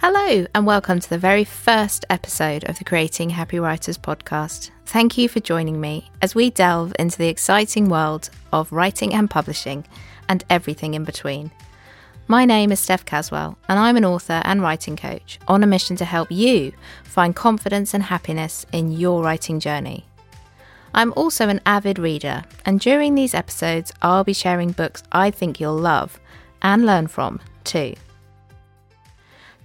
Hello, and welcome to the very first episode of the Creating Happy Writers podcast. Thank you for joining me as we delve into the exciting world of writing and publishing and everything in between. My name is Steph Caswell, and I'm an author and writing coach on a mission to help you find confidence and happiness in your writing journey. I'm also an avid reader, and during these episodes, I'll be sharing books I think you'll love and learn from too.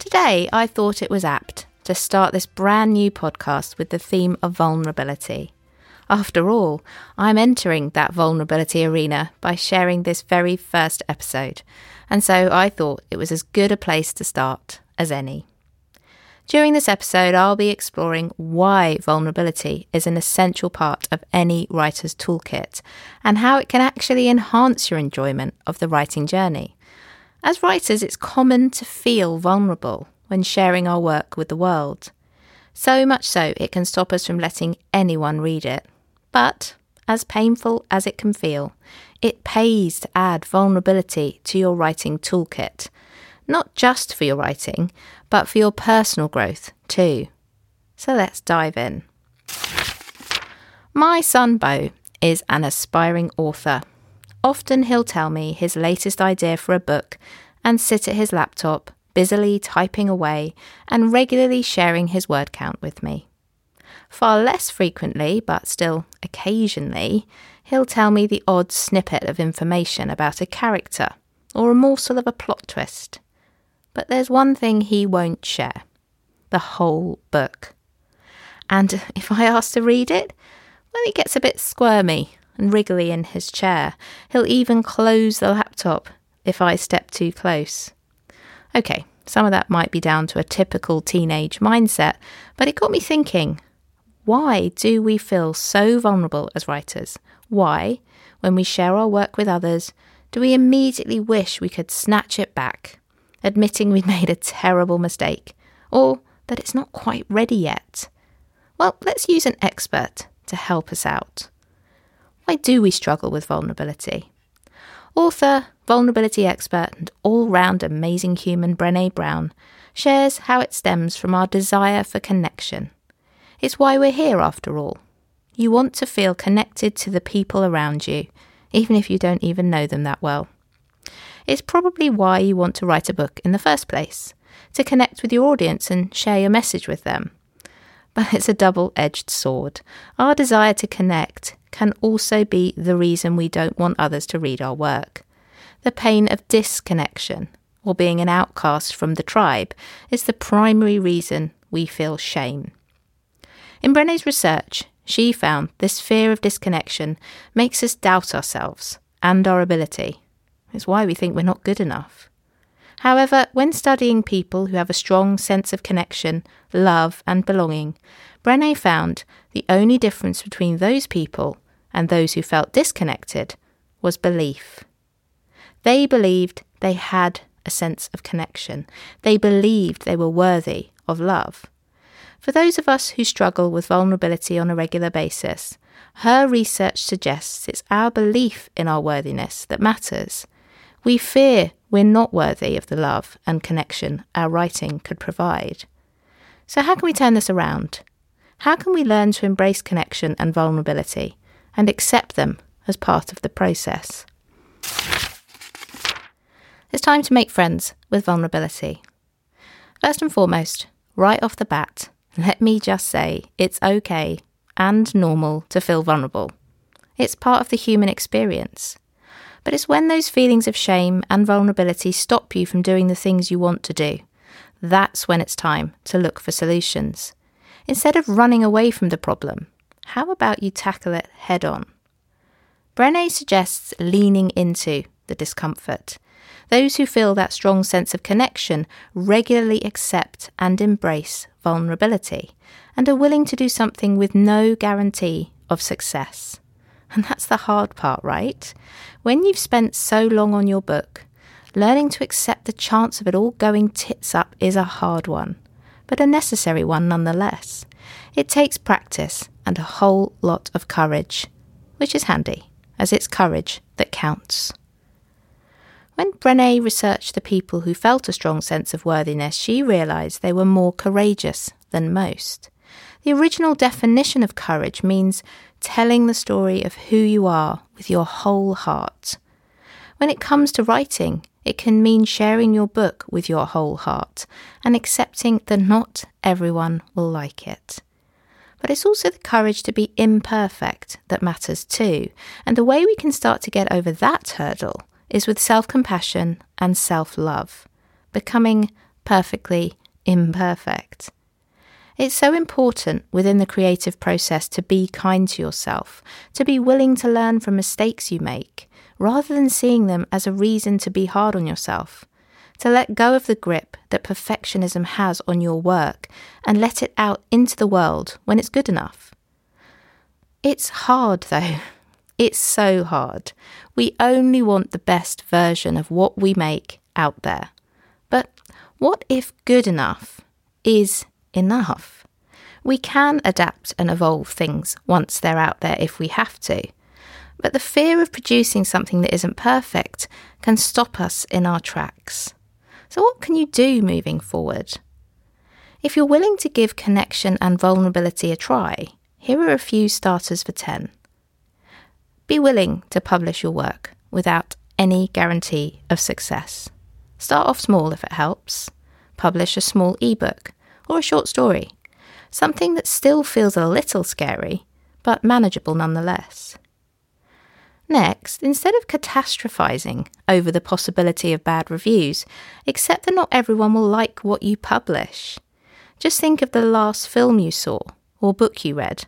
Today, I thought it was apt to start this brand new podcast with the theme of vulnerability. After all, I'm entering that vulnerability arena by sharing this very first episode, and so I thought it was as good a place to start as any. During this episode, I'll be exploring why vulnerability is an essential part of any writer's toolkit and how it can actually enhance your enjoyment of the writing journey. As writers, it's common to feel vulnerable when sharing our work with the world. So much so, it can stop us from letting anyone read it. But, as painful as it can feel, it pays to add vulnerability to your writing toolkit. Not just for your writing, but for your personal growth too. So let's dive in. My son Bo is an aspiring author Often he'll tell me his latest idea for a book and sit at his laptop, busily typing away and regularly sharing his word count with me. Far less frequently, but still occasionally, he'll tell me the odd snippet of information about a character or a morsel of a plot twist. But there's one thing he won't share the whole book. And if I ask to read it, well, it gets a bit squirmy and wriggly in his chair. He'll even close the laptop if I step too close. Okay, some of that might be down to a typical teenage mindset, but it got me thinking why do we feel so vulnerable as writers? Why, when we share our work with others, do we immediately wish we could snatch it back, admitting we've made a terrible mistake, or that it's not quite ready yet? Well, let's use an expert to help us out. Why do we struggle with vulnerability? Author, vulnerability expert, and all round amazing human Brené Brown shares how it stems from our desire for connection. It's why we're here, after all. You want to feel connected to the people around you, even if you don't even know them that well. It's probably why you want to write a book in the first place to connect with your audience and share your message with them. But it's a double edged sword. Our desire to connect can also be the reason we don't want others to read our work. The pain of disconnection, or being an outcast from the tribe, is the primary reason we feel shame. In Brené's research, she found this fear of disconnection makes us doubt ourselves and our ability. It's why we think we're not good enough. However, when studying people who have a strong sense of connection, love, and belonging, Brené found the only difference between those people and those who felt disconnected was belief. They believed they had a sense of connection. They believed they were worthy of love. For those of us who struggle with vulnerability on a regular basis, her research suggests it's our belief in our worthiness that matters. We fear we're not worthy of the love and connection our writing could provide. So, how can we turn this around? How can we learn to embrace connection and vulnerability and accept them as part of the process. It's time to make friends with vulnerability. First and foremost, right off the bat, let me just say it's okay and normal to feel vulnerable. It's part of the human experience. But it's when those feelings of shame and vulnerability stop you from doing the things you want to do. That's when it's time to look for solutions. Instead of running away from the problem, how about you tackle it head on? Brené suggests leaning into the discomfort. Those who feel that strong sense of connection regularly accept and embrace vulnerability and are willing to do something with no guarantee of success. And that's the hard part, right? When you've spent so long on your book, learning to accept the chance of it all going tits up is a hard one, but a necessary one nonetheless. It takes practice and a whole lot of courage, which is handy, as it's courage that counts. When Brené researched the people who felt a strong sense of worthiness, she realised they were more courageous than most. The original definition of courage means telling the story of who you are with your whole heart. When it comes to writing, it can mean sharing your book with your whole heart and accepting that not everyone will like it. But it's also the courage to be imperfect that matters too. And the way we can start to get over that hurdle is with self compassion and self love, becoming perfectly imperfect. It's so important within the creative process to be kind to yourself, to be willing to learn from mistakes you make, rather than seeing them as a reason to be hard on yourself. To let go of the grip that perfectionism has on your work and let it out into the world when it's good enough. It's hard though. It's so hard. We only want the best version of what we make out there. But what if good enough is enough? We can adapt and evolve things once they're out there if we have to. But the fear of producing something that isn't perfect can stop us in our tracks. So, what can you do moving forward? If you're willing to give connection and vulnerability a try, here are a few starters for 10. Be willing to publish your work without any guarantee of success. Start off small if it helps. Publish a small ebook or a short story, something that still feels a little scary, but manageable nonetheless. Next, instead of catastrophizing over the possibility of bad reviews, accept that not everyone will like what you publish. Just think of the last film you saw or book you read.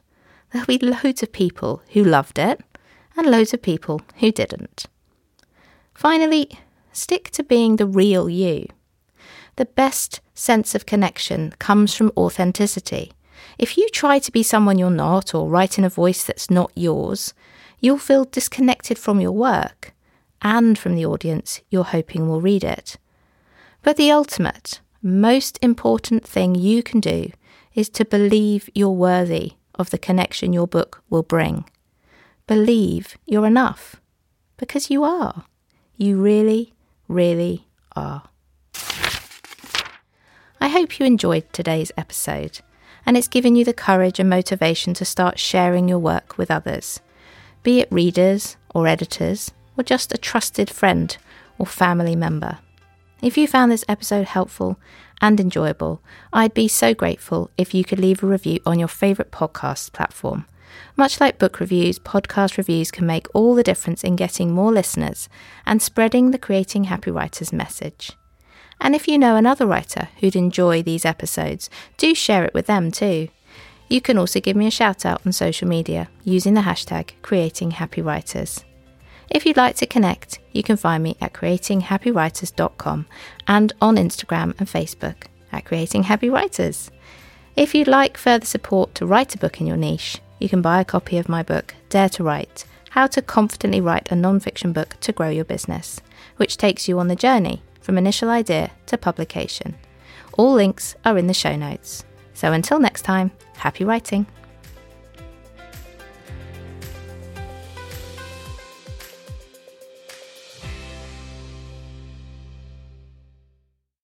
There'll be loads of people who loved it and loads of people who didn't. Finally, stick to being the real you. The best sense of connection comes from authenticity. If you try to be someone you're not or write in a voice that's not yours, you'll feel disconnected from your work and from the audience you're hoping will read it. But the ultimate, most important thing you can do is to believe you're worthy of the connection your book will bring. Believe you're enough, because you are. You really, really are. I hope you enjoyed today's episode and it's given you the courage and motivation to start sharing your work with others be it readers or editors, or just a trusted friend or family member. If you found this episode helpful and enjoyable, I'd be so grateful if you could leave a review on your favourite podcast platform. Much like book reviews, podcast reviews can make all the difference in getting more listeners and spreading the Creating Happy Writers message. And if you know another writer who'd enjoy these episodes, do share it with them too. You can also give me a shout out on social media using the hashtag creatinghappywriters. If you'd like to connect, you can find me at creatinghappywriters.com and on Instagram and Facebook at Creating Happy Writers. If you'd like further support to write a book in your niche, you can buy a copy of my book, Dare to Write How to Confidently Write a Non-Fiction Book to Grow Your Business, which takes you on the journey from initial idea to publication. All links are in the show notes. So until next time, happy writing.